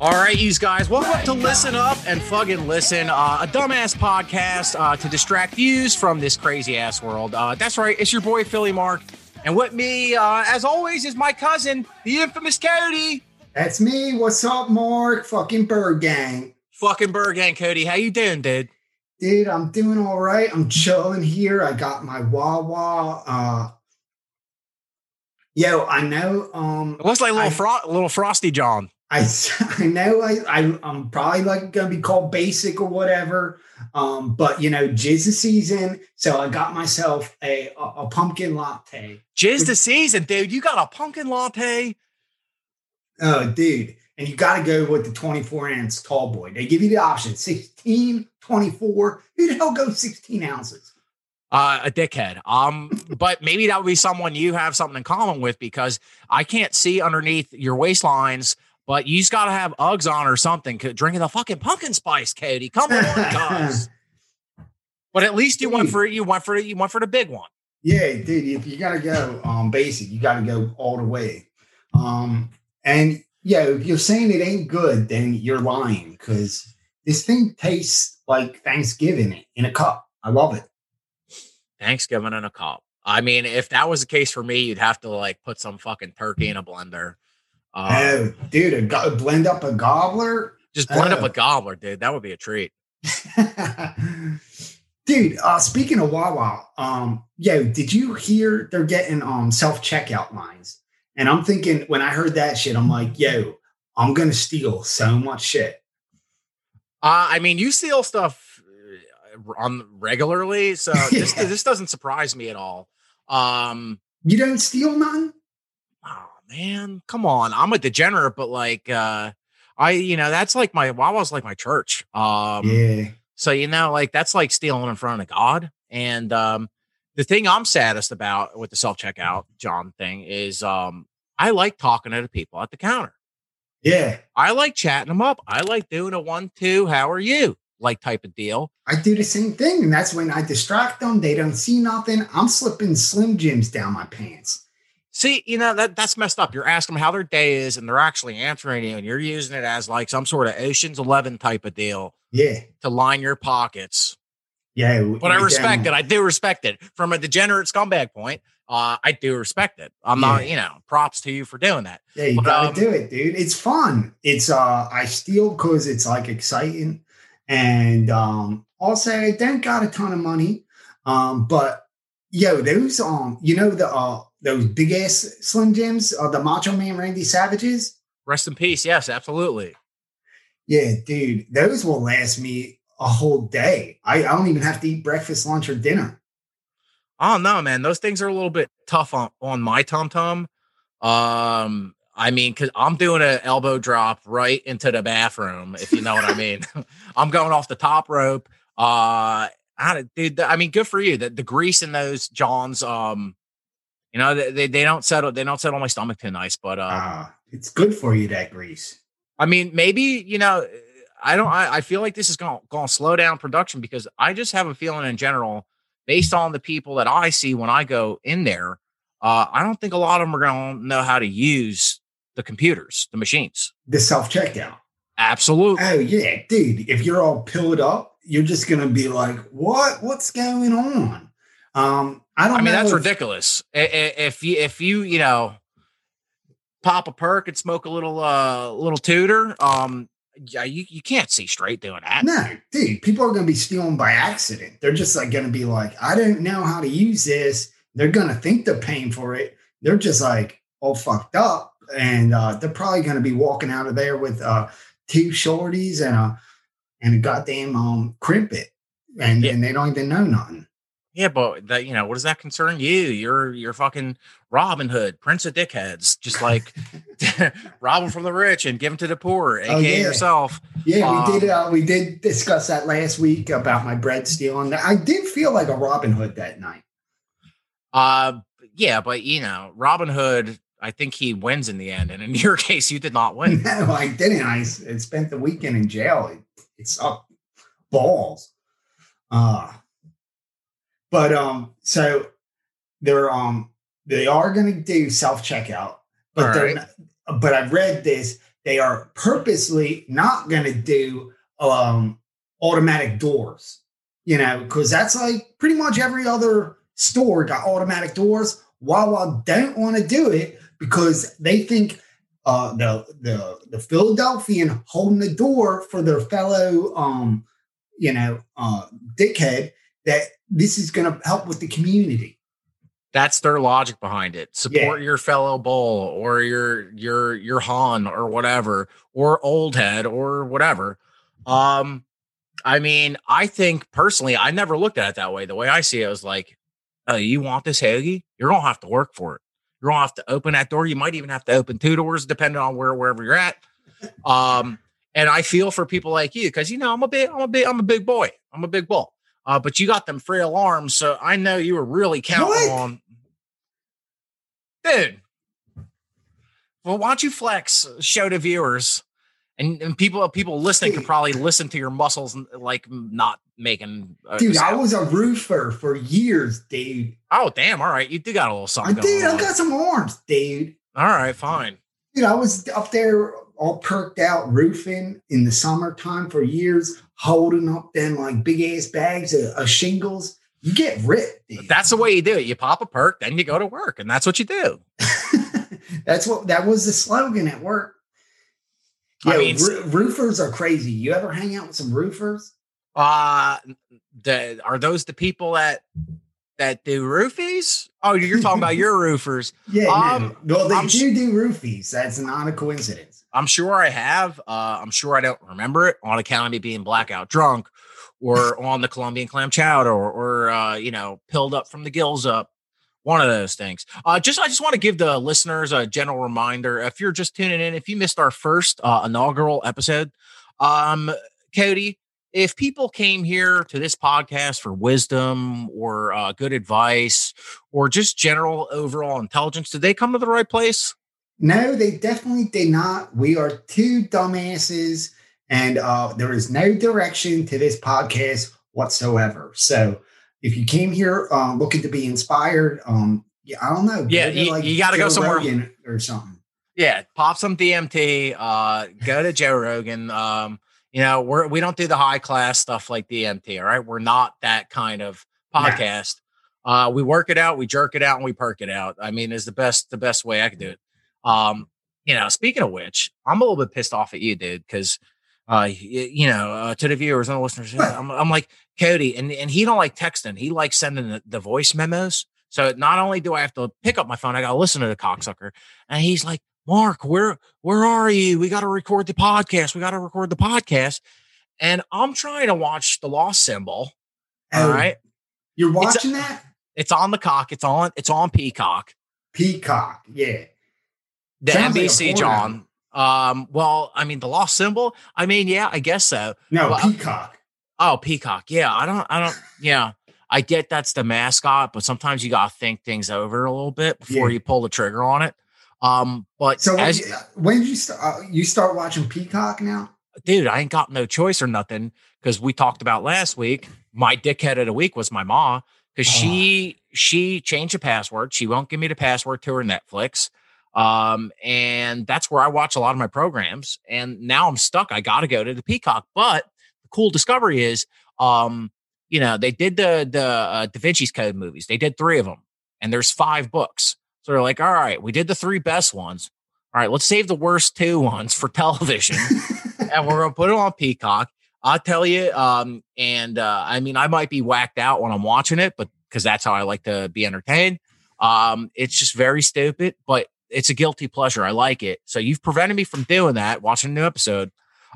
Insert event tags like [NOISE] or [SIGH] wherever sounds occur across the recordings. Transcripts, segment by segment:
All right, you guys, welcome to Listen Up and Fucking Listen, uh, a dumbass podcast uh, to distract views from this crazy ass world. Uh, that's right, it's your boy Philly Mark, and with me, uh, as always, is my cousin, the infamous Cody. That's me. What's up, Mark? Fucking Bird Gang. Fucking Bird Gang, Cody. How you doing, dude? Dude, I'm doing all right. I'm chilling here. I got my Wawa. Uh, yo, I know. Um, it looks like a little, I- fro- little Frosty John. I [LAUGHS] I know I, I I'm probably like gonna be called basic or whatever. Um, but you know, jizz the season, so I got myself a a, a pumpkin latte. Jizz the season, dude. You got a pumpkin latte. Oh, dude. And you got to go with the 24 ounce tall boy. They give you the option 16, 24. Who the hell goes 16 ounces? Uh, a dickhead. Um, but maybe that would be someone you have something in common with because I can't see underneath your waistlines. But you just got to have Uggs on or something. Drinking the fucking pumpkin spice, Cody. Come on, [LAUGHS] guys. But at least you went for it. You went for it. You went for the big one. Yeah, dude. If you got to go um, basic, you got to go all the way. Um, and yeah, if you're saying it ain't good, then you're lying because this thing tastes like Thanksgiving in a cup. I love it. Thanksgiving in a cup. I mean, if that was the case for me, you'd have to like put some fucking turkey in a blender. Uh, oh, dude, a go- blend up a gobbler. just blend up a gobbler, dude. That would be a treat. [LAUGHS] Dude, uh, speaking of Wawa, um, yo, did you hear they're getting um self checkout lines? And I'm thinking when I heard that shit, I'm like, yo, I'm gonna steal so much shit. Uh, I mean, you steal stuff uh, on regularly, so [LAUGHS] this this doesn't surprise me at all. Um, You don't steal none? Man, come on, I'm a degenerate, but like, uh, I you know that's like my Wawa's like my church. Um, yeah. So you know, like that's like stealing in front of God. And um, the thing I'm saddest about with the self checkout John thing is um, I like talking to the people at the counter. Yeah. I like chatting them up. I like doing a one two. How are you? Like type of deal. I do the same thing. And that's when I distract them. They don't see nothing. I'm slipping Slim Jims down my pants. See, you know that that's messed up. You're asking them how their day is, and they're actually answering you, and you're using it as like some sort of Ocean's Eleven type of deal Yeah. to line your pockets. Yeah. But I respect it. I do respect it from a degenerate scumbag point. Uh, I do respect it. I'm not, you know, props to you for doing that. Yeah, you But, gotta um, do it, dude. It's fun. It's uh I steal because it's like exciting. And um also I don't got a ton of money. Um, but yo, those um, you know the uh those big ass slim jims, uh the macho man Randy Savages. Rest in peace. Yes, absolutely. Yeah, dude, those will last me a whole day. I, I don't even have to eat breakfast, lunch, or dinner. Oh no, man, those things are a little bit tough on on my tum tum. Um, I mean, because I'm doing an elbow drop right into the bathroom, if you know what I mean. [LAUGHS] [LAUGHS] I'm going off the top rope. Uh, I, dude, I mean, good for you. The, the grease in those Johns, um, you know, they, they, don't settle. They don't settle my stomach too nice. But uh, Ah, it's good for you, that grease. I mean, maybe you know, I don't. I, I feel like this is going going to slow down production because I just have a feeling in general, based on the people that I see when I go in there, uh, I don't think a lot of them are going to know how to use the computers, the machines. The self checkout. Absolutely. Oh yeah, dude. If you're all pilled up, you're just gonna be like, "What? What's going on?" Um, I don't. I mean, that's if- ridiculous. If you if you you know pop a perk and smoke a little uh little tutor, um, yeah, you you can't see straight doing that. No, dude. People are gonna be stealing by accident. They're just like gonna be like, "I don't know how to use this." They're gonna think they're paying for it. They're just like all fucked up, and uh, they're probably gonna be walking out of there with uh, two shorties and a and a goddamn um Krimpet, and Yeah. and they don't even know nothing. Yeah, but that you know, what does that concern you? You're you're fucking Robin Hood, Prince of Dickheads, just like [LAUGHS] [LAUGHS] rob them from the rich and give them to the poor, aka Oh, yeah. yourself. Yeah, we Um, did. Uh, we did discuss that last week about my bread stealing. I did feel like a Robin Hood that night. Uh, yeah, but you know, Robin Hood, I think he wins in the end, and in [LAUGHS] your case, you did not win. No, I didn't. I spent the weekend in jail. It, it's up balls. Uh but um, so they're um they are gonna do self checkout, but All they're right. not, but I've read this. they are purposely not going to do um, automatic doors, you know, because that's like pretty much every other store got automatic doors. Wawa don't want to do it because they think uh, the the the Philadelphian holding the door for their fellow um, you know uh, dickhead that this is going to help with the community. That's their logic behind it. Support yeah. your fellow bull or your your your Han or whatever or old head or whatever. Um, I mean, I think personally, I never looked at it that way. The way I see it was like, oh, you want this hoagie? You're gonna have to work for it. You're gonna have to open that door. You might even have to open two doors, depending on where wherever you're at. Um, and I feel for people like you because you know I'm a big, I'm a big, I'm a big boy. I'm a big bull. Uh, but you got them frail arms, so I know you were really counting what? on, dude. Well, why don't you flex, show to viewers, and, and people people listening could probably listen to your muscles like not making. Uh, dude, I was a roofer for years, dude. Oh damn! All right, you do got a little something. I did. I got some arms, dude. All right, fine. Dude, I was up there all perked out roofing in the summertime for years, holding up them like big ass bags of, of shingles. You get ripped. Dude. That's the way you do it. You pop a perk, then you go to work, and that's what you do. [LAUGHS] that's what that was the slogan at work. Yeah, I mean, roofers are crazy. You ever hang out with some roofers? Uh the, are those the people that that do roofies? Oh, you're talking about your [LAUGHS] roofers. Yeah, um, no. well, they I'm, do do roofies. That's not a coincidence. I'm sure I have. Uh, I'm sure I don't remember it on account of me being blackout drunk, or on the Colombian clam chowder, or, or uh, you know, pilled up from the gills up. One of those things. Uh, just I just want to give the listeners a general reminder. If you're just tuning in, if you missed our first uh, inaugural episode, um, Cody, if people came here to this podcast for wisdom or uh, good advice or just general overall intelligence, did they come to the right place? No, they definitely did not. We are two dumbasses, and uh, there is no direction to this podcast whatsoever. So, if you came here um, looking to be inspired, um, yeah, I don't know. Yeah, you, like you got to go somewhere Rogan or something. Yeah, pop some DMT. Uh, go to Joe Rogan. Um, you know, we're we don't do the high class stuff like DMT. All right, we're not that kind of podcast. Uh, we work it out, we jerk it out, and we perk it out. I mean, is the best the best way I could do it. Um, you know, speaking of which, I'm a little bit pissed off at you, dude, because uh, you, know, uh, to the viewers and the listeners, I'm, I'm like Cody, and and he don't like texting. He likes sending the, the voice memos. So not only do I have to pick up my phone, I got to listen to the cocksucker. And he's like, Mark, where where are you? We got to record the podcast. We got to record the podcast. And I'm trying to watch the lost symbol. Oh, all right. You're watching it's, that? It's on the cock. It's on, it's on Peacock. Peacock, yeah. The Sounds NBC like John. Um, well, I mean, the lost symbol. I mean, yeah, I guess so. No, Peacock. Oh, Peacock. Yeah, I don't, I don't, yeah. I get that's the mascot, but sometimes you gotta think things over a little bit before yeah. you pull the trigger on it. Um, but so as, when, did you start? Uh, you start watching Peacock now, dude? I ain't got no choice or nothing because we talked about last week. My dickhead of the week was my mom because oh. she she changed the password. She won't give me the password to her Netflix. Um, and that's where I watch a lot of my programs. And now I'm stuck. I got to go to the Peacock. But the cool discovery is, um, you know, they did the the uh, Da Vinci's Code movies. They did three of them, and there's five books. So they're like, all right, we did the three best ones. All right, let's save the worst two ones for [LAUGHS] television. and we're gonna put it on Peacock. I'll tell you, um, and uh, I mean, I might be whacked out when I'm watching it, but because that's how I like to be entertained. Um, it's just very stupid, but it's a guilty pleasure. I like it. So you've prevented me from doing that, watching a new episode.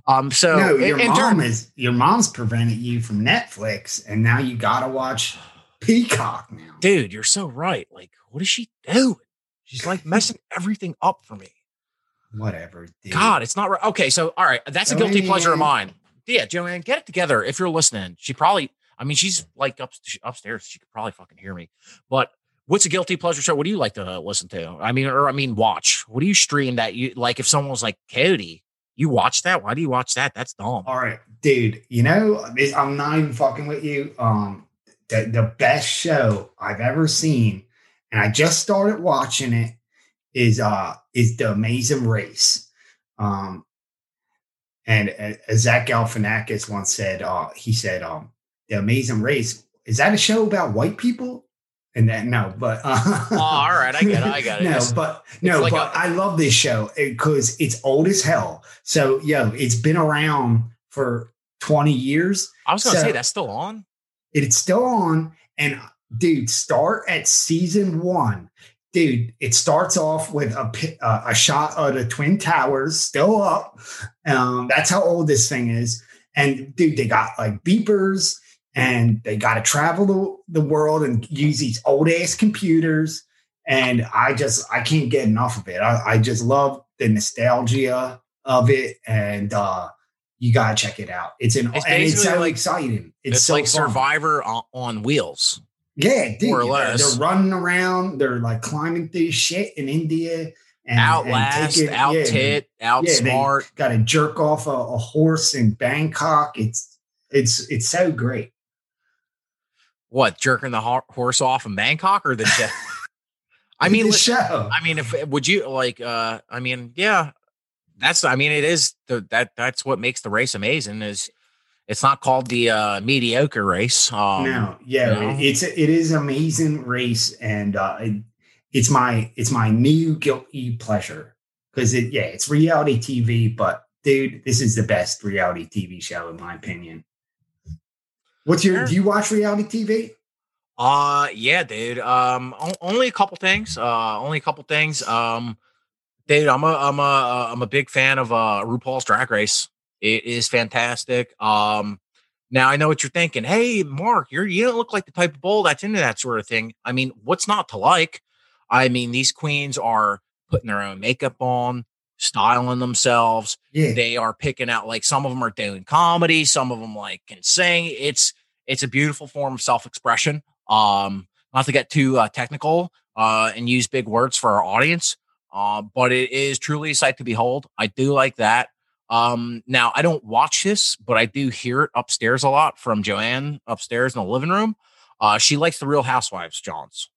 Um, so no, your in, mom is your mom's prevented you from Netflix, and now you gotta watch Peacock now. Dude, you're so right. Like, what is she doing? She's like messing [LAUGHS] everything up for me. Whatever. Dude. God, it's not right. Okay, so all right, that's a guilty pleasure of mine. Yeah, Joanne, get it together. If you're listening, she probably. I mean, she's like up, upstairs. She could probably fucking hear me. But what's a guilty pleasure show? What do you like to listen to? I mean, or I mean, watch. What do you stream that you like? If someone was like Cody, you watch that? Why do you watch that? That's dumb. All right, dude. You know, I'm not even fucking with you. Um, the, the best show I've ever seen, and I just started watching it, is uh is the Amazing Race. Um, and uh, Zach Galifianakis once said, uh, he said, um, "The Amazing Race is that a show about white people?" And then no, but uh, oh, all right, I get it, I got it. [LAUGHS] no, It's- but no, like but a- I love this show because it's old as hell. So yo, it's been around for twenty years. I was gonna so- say that's still on. It's still on, and dude, start at season one. Dude, it starts off with a uh, a shot of the twin towers still up. Um, that's how old this thing is. And dude, they got like beepers, and they got to travel the, the world and use these old ass computers. And I just I can't get enough of it. I, I just love the nostalgia of it, and uh, you gotta check it out. It's an It's and it's so like- exciting. It's, It's, so like fun. Survivor on, on wheels. Yeah, dude. More or they're- less. They're running around. They're like climbing through shit in India. And, Outlast, and taking- out yeah, tit, they outsmart. Got to jerk off a, a horse in Bangkok. It's it's it's so great. What jerking the ho- horse off in Bangkok or the? jet? [LAUGHS] I mean, the show. I mean, if would you like? uh I mean, yeah, that's. I mean, it is the that that's what makes the race amazing. Is it's not called the uh mediocre race. Um, no, yeah, you know? it's it is amazing race, and uh, it, it's my it's my new guilty pleasure because it yeah it's reality TV, but dude, this is the best reality TV show in my opinion. What's your? Do you watch reality TV? Uh yeah, dude. Um o- only a couple things. Uh only a couple things. Um dude, I'm a I'm a uh, I'm a big fan of uh RuPaul's Drag Race. It is fantastic. Um now I know what you're thinking. Hey, Mark, you're you don't look like the type of bull that's into that sort of thing. I mean, what's not to like? I mean, these queens are putting their own makeup on, styling themselves. Yeah, they are picking out like some of them are doing comedy some of them like can sing it's it's a beautiful form of self-expression. Um not to get too uh, technical uh and use big words for our audience uh, but it is truly a sight to behold. I do like that. Um now i don't watch this but i do hear it upstairs a lot from joanne upstairs in the living room. Uh she likes the real housewives johns.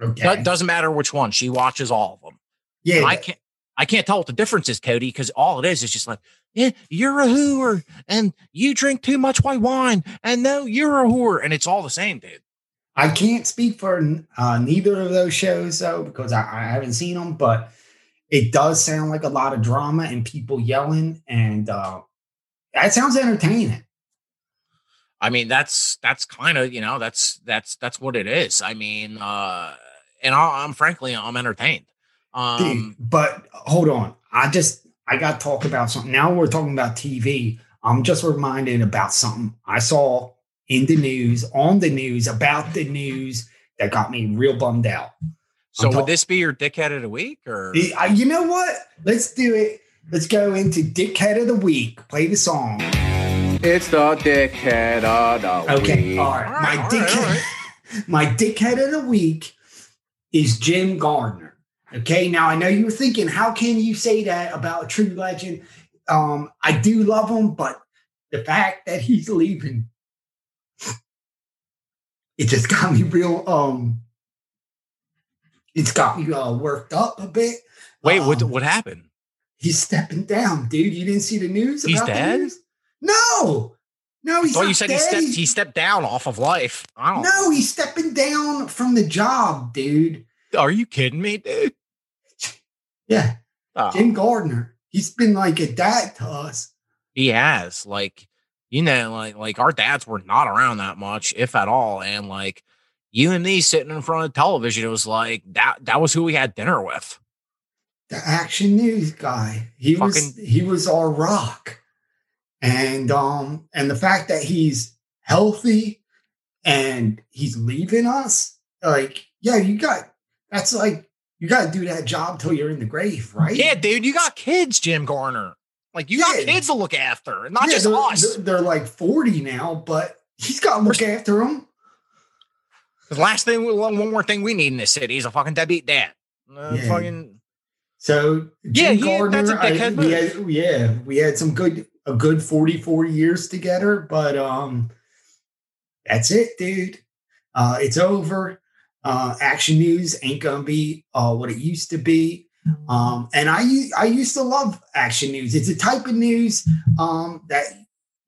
Okay. Do- doesn't matter which one she watches all of them yeah, I can't I can't tell what the difference is, Cody, because all it is is just like, yeah, you're a whore and you drink too much white wine, and no, you're a whore, and it's all the same, dude. I can't speak for uh, neither of those shows though because I, I haven't seen them, but it does sound like a lot of drama and people yelling, and uh, that sounds entertaining. I mean, that's that's kind of you know that's that's that's what it is. I mean, uh, and I, I'm frankly I'm entertained. Dude, Um, but hold on, I just I got to talk about something. Now we're talking about TV. I'm just reminded about something I saw in the news on the news about the news that got me real bummed out. so I'm would this be your dickhead of the week, or you know what? Let's do it. Let's go into Dickhead of the Week. Play the song. it's the dickhead of the week. Okay, all right. All right, my all right, dickhead, all right. [LAUGHS] my dickhead of the week is Jim Gardner. Okay, now I know you were thinking, how can you say that about a true legend? Um, I do love him, but the fact that he's leaving, it just got me real. Um, it's got me uh, worked up a bit. Wait, what Um, what happened? He's stepping down, dude. You didn't see the news? He's about the dead? news? No, no, he's not you said dead. he stepped he stepped down off of life. I don't. No, he's stepping down from the job, dude. Are you kidding me, dude? Yeah, Oh, Jim Gardner. He's been like a dad to us. he has like you know like like our dads were not around that much if at all and like you and me sitting in front of television it was like that that was who we had dinner with The action news guy. He was he was our rock. And um and the fact that he's healthy and he's leaving us, like, yeah, you got that's like you got to do that job till you're in the grave, right? yeah dude you got kids jim gardner like you got kids to look after not Yeah, just they're, us They're, they're like 40 now, but he's got to look after them. the last thing one one more thing we need in this city is a fucking deadbeat dad uh, Yeah. fucking So Yeah, Jim he- Gardner, I- we had, yeah, we had some good a good 44 years together, but um that's it, dude. Uh it's over. Uh action news ain't gonna be uh what it used to be. Um, and I I used to love action news. It's a type of news um, that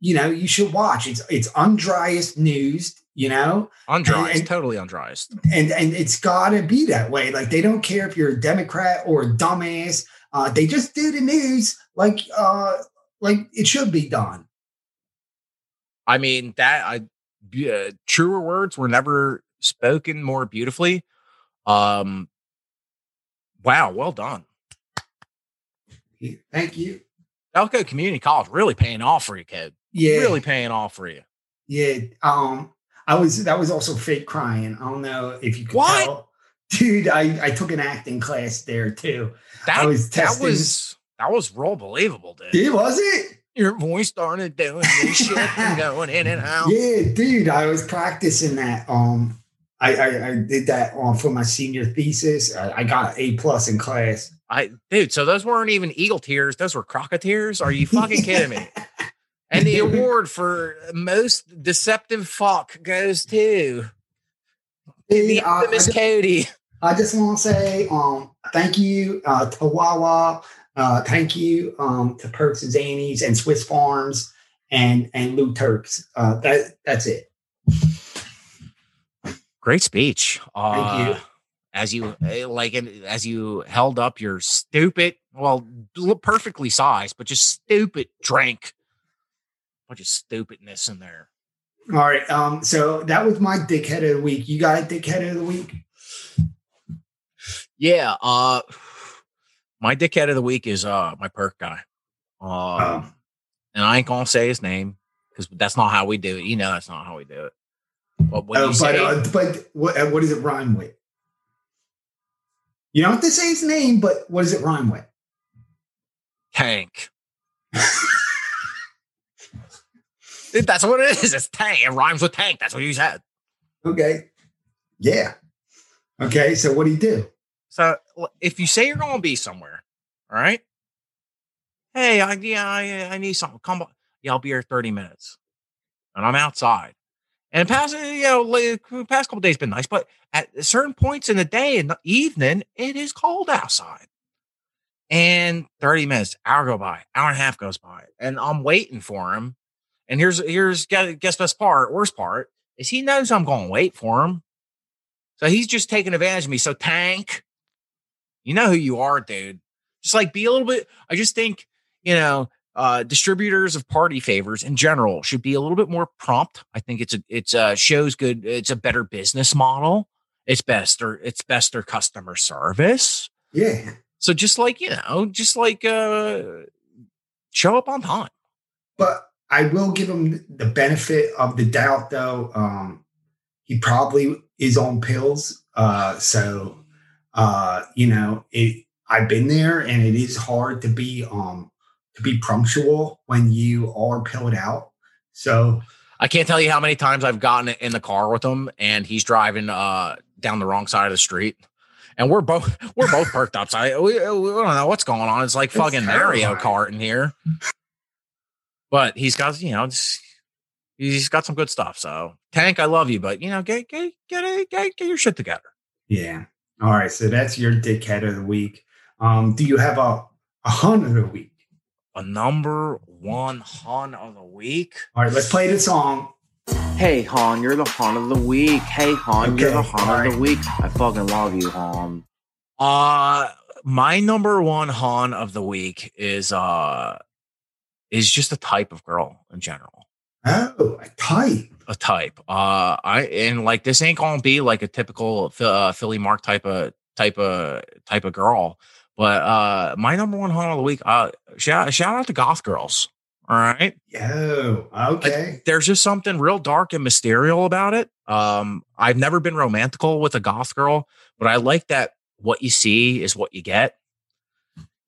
you know you should watch. It's it's undriest news. You know, undriest, and, totally undriest, and and it's got to be that way. Like they don't care if you're a Democrat or a dumbass. Uh, they just do the news like uh, like it should be done. I mean that I uh, truer words were never spoken more beautifully. Um, wow, well done. Thank you. Delco Community College really paying off for you, kid. Yeah, really paying off for you. Yeah. Um, I was that was also fake crying. I don't know if you could what? tell, [LAUGHS] dude. I I took an acting class there too. That I was testing. That was that was real believable, dude. It was it. Your voice started doing this shit and [LAUGHS] going in and out. Yeah, dude. I was practicing that. Um, I, I, I did that on for my senior thesis. I, I got A plus in class. I dude, so those weren't even eagle tears; those were crocketeers. Are you fucking kidding me? [LAUGHS] and the award for most deceptive fuck goes to the infamous uh, Cody. I just want to say, um, thank you uh, to Wawa. Uh, thank you um, to Perks and Zanies and Swiss Farms and and Lou Turks. Uh, that that's it. Great speech. Uh, Thank you. As you eh, like, as you held up your stupid, well, perfectly sized, but just stupid drink. Bunch of stupidness in there. All right. Um. So that was my dickhead of the week. You got a dickhead of the week? Yeah. Uh. My dickhead of the week is uh my perk guy. Um. Oh. And I ain't gonna say his name because that's not how we do it. You know, that's not how we do it. But what uh, but, uh, but what, uh, what does it rhyme with? You don't have to say his name, but what does it rhyme with? Tank. That's what it is. It's tank. It rhymes with tank. That's what you said. Okay. Yeah. Okay. So what do you do? So if you say you're going to be somewhere, all right. Hey, I, yeah, I, I need something. Come on. Yeah, I'll be here 30 minutes. And I'm outside. And past, eh, you know, the eh, past couple days been nice, but at certain points in the day and the evening, it is cold outside. And 30 minutes, hour go by, hour and a half goes by, and I'm waiting for him. And here's here's guess best part, worst part is he knows I'm going to wait for him, so he's just taking advantage of me. So Tank, you know who you are, dude. Just like be a little bit. I just think you know uh, distributors of party favors in general should be a little bit more prompt. I think it's a it's a shows good. It's a better business model. It's best or it's best their customer service. Yeah. So just like you know, just like uh, show up on time. But I will give him the benefit of the doubt, though. Um, he probably is on pills. Uh, so uh, you know, it. I've been there, and it is hard to be um to be punctual when you are pilled out. So I can't tell you how many times I've gotten in the car with him and he's driving uh, down the wrong side of the street. And we're both [LAUGHS] we're both perked up. So I, we, we don't know what's going on. It's like it's fucking terrifying. Mario Kart in here. But he's got you know he's got some good stuff. So Tank, I love you, but you know get get get get, get your shit together. Yeah. All right. So that's your dickhead of the week. Um, do you have a a hun of the week? A number one Han of the week. All right, let's play the song. Hey Han, you're the Han of the week. Hey Han, okay, you're the Han right. of the week. I fucking love you, Han. Uh my number one Han of the week is uh is just a type of girl in general. Oh, a type. A type. Uh I and like this ain't gonna be like a typical uh, Philly Mark type of type of type of girl. But uh my number one haunt of the week, uh shout shout out to Goth Girls. All right. Yo, okay. there's just something real dark and mysterious about it. Um, I've never been romantical with a goth girl, but I like that what you see is what you get.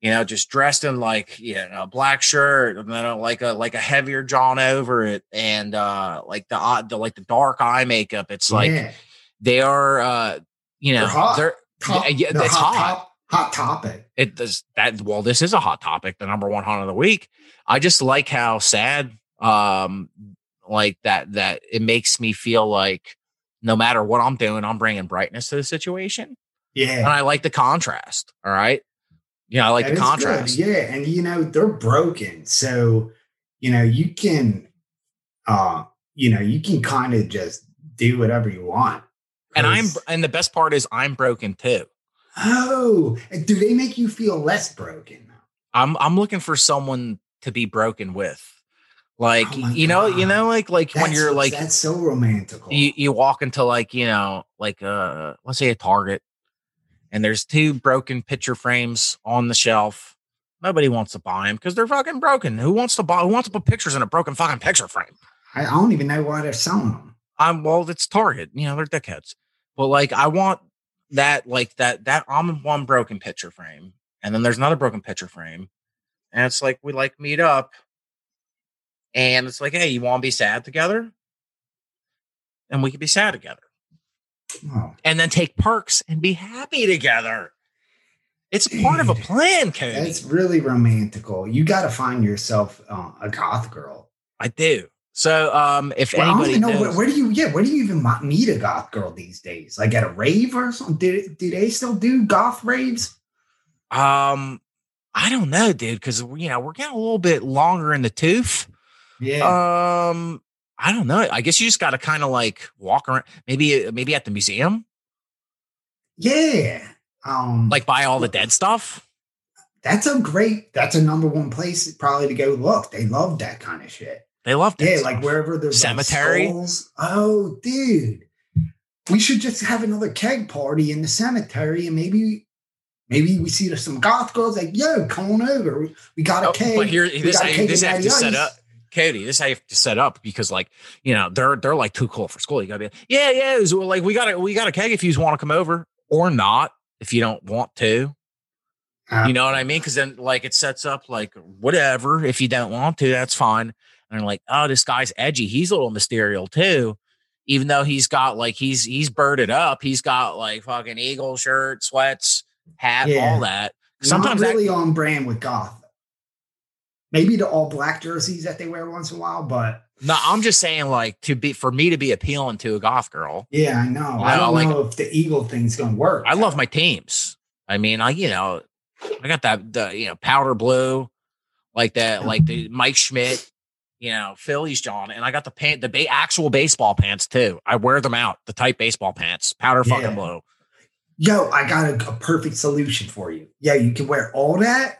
You know, just dressed in like you know, black shirt and then like a like a heavier John over it, and uh like the odd the like the dark eye makeup. It's like yeah. they are uh you know they're hot. They're, top, yeah, it's hot. hot hot topic. It does that. Well, this is a hot topic, the number one hot of the week. I just like how sad, um, like that, that it makes me feel like no matter what I'm doing, I'm bringing brightness to the situation. Yeah. And I like the contrast. All right. Yeah, I like That the is good. contrast. Yeah, and you know they're broken, so you know you can, uh, you know you can kind of just do whatever you want. And I'm, and the best part is I'm broken too. Oh, do they make you feel less broken? I'm I'm looking for someone to be broken with. Like Oh you know, you know, like like when you're like that's so romantic. you you walk into like you know like uh let's say a Target, and there's two broken picture frames on the shelf. Nobody wants to buy them because they're fucking broken. Who wants to buy? Who wants to put pictures in a broken fucking picture frame? I, I don't even know why they're selling them. I'm well, it's Target. You know, they're dickheads. But like, I want that, like that, that I'm one broken picture frame, and then there's another broken picture frame, and it's like we like meet up, and it's like, hey, you want to be sad together, and we can be sad together, Oh, and then take perks and be happy together. It's part of a plan, Cody. It's really romantical. You got to find yourself uh, a goth girl. I do. So, um, if Well, I don't anybody even know knows, where, where do you yeah where do you even meet a goth girl these days? Like at a rave or something? Do, do they still do goth raves? um, I don't know, dude, because you know we're getting a little bit longer in the tooth. Yeah, Um, I don't know. I guess you just got to kind of like walk around, maybe maybe at the museum, yeah. Um, like buy all the dead stuff. that's a great. That's a number one place probably to go look. They love that kind of shit. They love dead Yeah, like wherever there's like, Cemetery? skulls. oh, dude, we should just have another keg party in the cemetery, and maybe. Maybe we see some goth girls like, yo, come on over. We- got a Oh, keg. but here, this got how you, keg this you have to Natty set up, Cody. This you have to set up because like you know they're they're like too cool for school. You gotta be like, yeah, yeah. Well, like we got a we got a keg if you want to come over or not if you don't want to. Uh, You know what I mean? Because then like it sets up like whatever. If you don't want to, that's fine. And like, oh, this guy's edgy. He's a little mysterious too. Even though he's got like he's he's birded up. He's got like fucking eagle shirt, sweats, hat, Yeah. all that. Not Sometimes that- really on brand with goth. Maybe the all black jerseys that they wear once in a while, but no, I'm just saying like to be for me to be appealing to a goth girl. yeah, I know. I don't like- know if the eagle thing's gonna work. I love my teams. I mean, I you know, I got that the you know powder blue, like that, like the Mike Schmidt, you know, Phillies John, and I got the pant, the ba- actual baseball pants too. I wear them out, the tight baseball pants, powder fucking Yeah. blue. Yo, I got a, a perfect solution for you. Yeah, you can wear all that,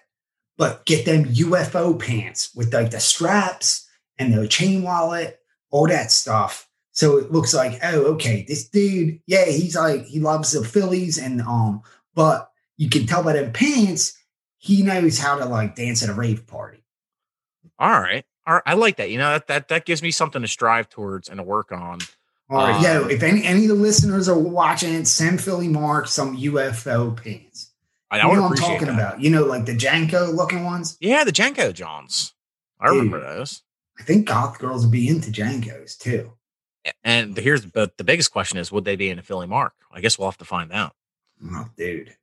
but get them UFO pants with like the straps and the chain wallet, all that stuff. So it looks like, oh, okay, this dude, yeah, he's like he loves the Phillies and um, but you can tell by them pants, he knows how to like dance at a rave party. All right, all right, I like that. You know, that that that gives me something to strive towards and to work on. All right, Um, yo, if any any of the listeners are watching it, send Philly Mark some UFO pants. I, You I would know what I'm talking that. about? You know, like the JNCO looking ones. Yeah, the JNCO Johns. I remember those. I think goth girls would be into JNCOs too. And here's but the biggest question is, would they be in a Philly Mark? I guess we'll have to find out. Oh, dude,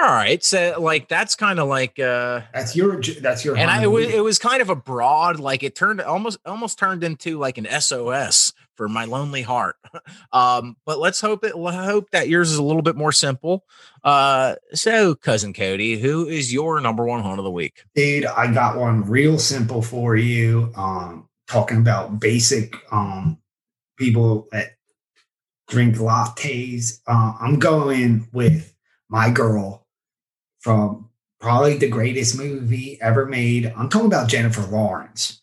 All right, so like that's kind of like uh that's your that's your. and I, it was it was kind of a broad like it turned almost almost turned into like an SOS for my lonely heart. [LAUGHS] um, but let's hope it hope that yours is a little bit more simple. Uh, so cousin Cody, who is your number one hunt of the week? dude. I got one real simple for you. Um, talking about basic um people that drink lattes. Uh, I'm going with my girl from probably the greatest movie ever made. I'm talking about Jennifer Lawrence.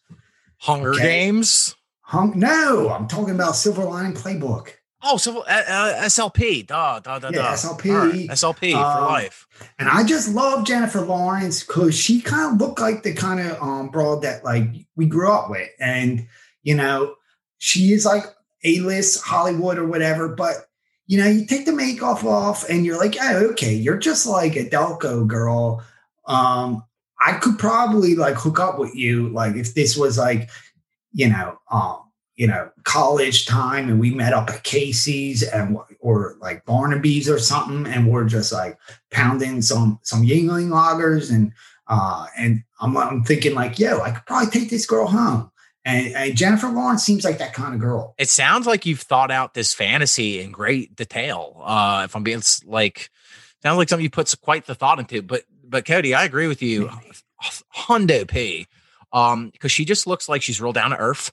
Hunger Okay. Games. Hum, no, I'm talking about Silver Lining Playbook. Oh, so uh, uh, SLP, duh, duh, duh, Yeah, duh. SLP. Right, SLP for Um, life. And I just love Jennifer Lawrence because she kind of looked like the kind of um, broad that like we grew up with. And, you know, she is like A-list Hollywood or whatever, but you know, you take the makeup off and you're like, oh, okay, you're just like a Delco girl. Um, I could probably like hook up with you, like if this was like, you know, um, you know, college time and we met up at Casey's and or like Barnaby's or something, and we're just like pounding some some Yuengling loggers and uh and I'm I'm thinking like, yo, I could probably take this girl home. And, and Jennifer Lawrence seems like that kind of girl. It sounds like you've thought out this fantasy in great detail. Uh, if I'm being like, sounds like something you put quite the thought into. But but Cody, I agree with you. [LAUGHS] Hundo P. Um, because she just looks like she's real down to earth.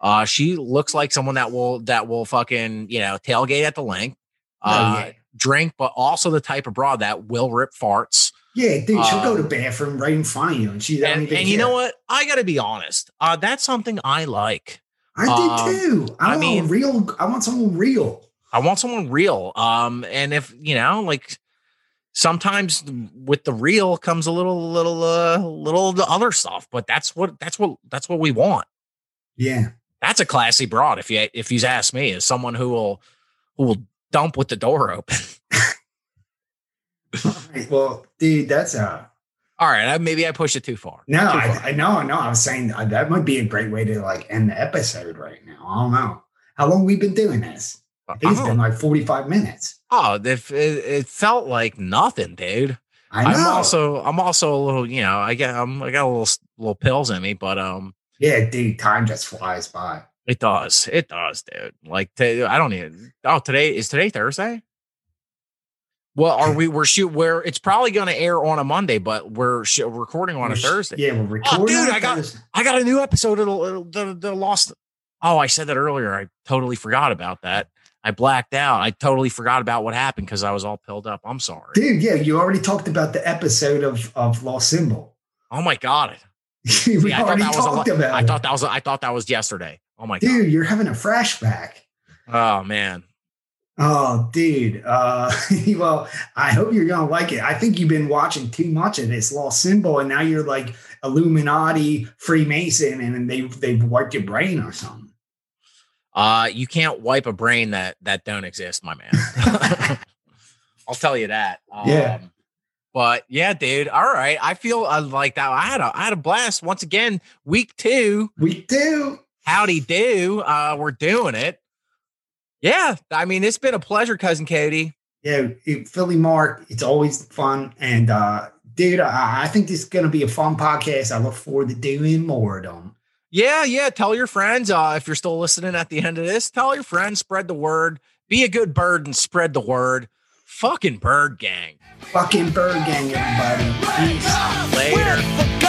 Uh, she looks like someone that will that will fucking you know tailgate at the Linc, uh, Oh, yeah. drink, but also the type of broad that will rip farts. Yeah, dude, she'll go to Um, bathroom right in front of you, and she And, and you know what? I got to be honest. Uh, that's something I like. I do um, too. I, I want mean- real. I want someone real. I want someone real. Um, and if you know, like sometimes with the real comes a little, little, uh, little the other stuff. But that's what that's what that's what we want. Yeah. That's a classy broad. If you if you ask me, is someone who will who will dump with the door open. [LAUGHS] All right, well, dude, that's uh All right, I, maybe I pushed it too far. no, Too I, far. I know, no. I was saying uh, that might be a great way to like end the episode right now. I don't know how long we've been doing this. I think it's Oh, been like forty five minutes. oh, if it, it felt like nothing, dude. I know. I'm also I'm also a little, you know, I get I'm, I got a little little pills in me, but um, yeah, dude, time just flies by. It does. It does, dude. Like to, I don't even. Oh, today is today Thursday. Well, are [CLEARS THROAT] we? We're shoot. Where it's probably going to air on a Monday, but we're sh- recording on a We're sh- Thursday. Yeah, we're recording. Oh, dude, on I got- Thursday. I got a new episode of the, uh, the the Lost. Oh, I said that earlier. I totally forgot about that. I blacked out. I totally forgot about what happened because I was all pilled up. I'm sorry. Dude, yeah, you already talked about the episode of of Lost Symbol. Oh my god. [LAUGHS] we Yeah, I thought already that was a talked about I it. thought that was. I thought that was yesterday. Oh my god. dude, you're having a flashback. Oh man. Oh, dude. Uh, [LAUGHS] well, I hope you're gonna like it. I think you've been watching too much of this Lost Symbol, and now you're like Illuminati, Freemason, and they they've wiped your brain or something. Uh, you can't wipe a brain that that don't exist, my man. [LAUGHS] I'll tell you that. Um, Yeah. But yeah, dude. All right. I feel uh, like that. I had a I had a blast once again. Week two. We do. Howdy do. Uh, we're doing it. Yeah. I mean, it's been a pleasure, cousin Cody. Yeah, Philly Mark. It's always fun, and uh, dude, I, I think this is gonna be a fun podcast. I look forward to doing more of them. Yeah, yeah. Tell your friends. Uh, if you're still listening at the end of this, tell your friends, spread the word. Be a good bird and spread the word. Fucking bird gang. Fucking bird gang, everybody. Peace. Later.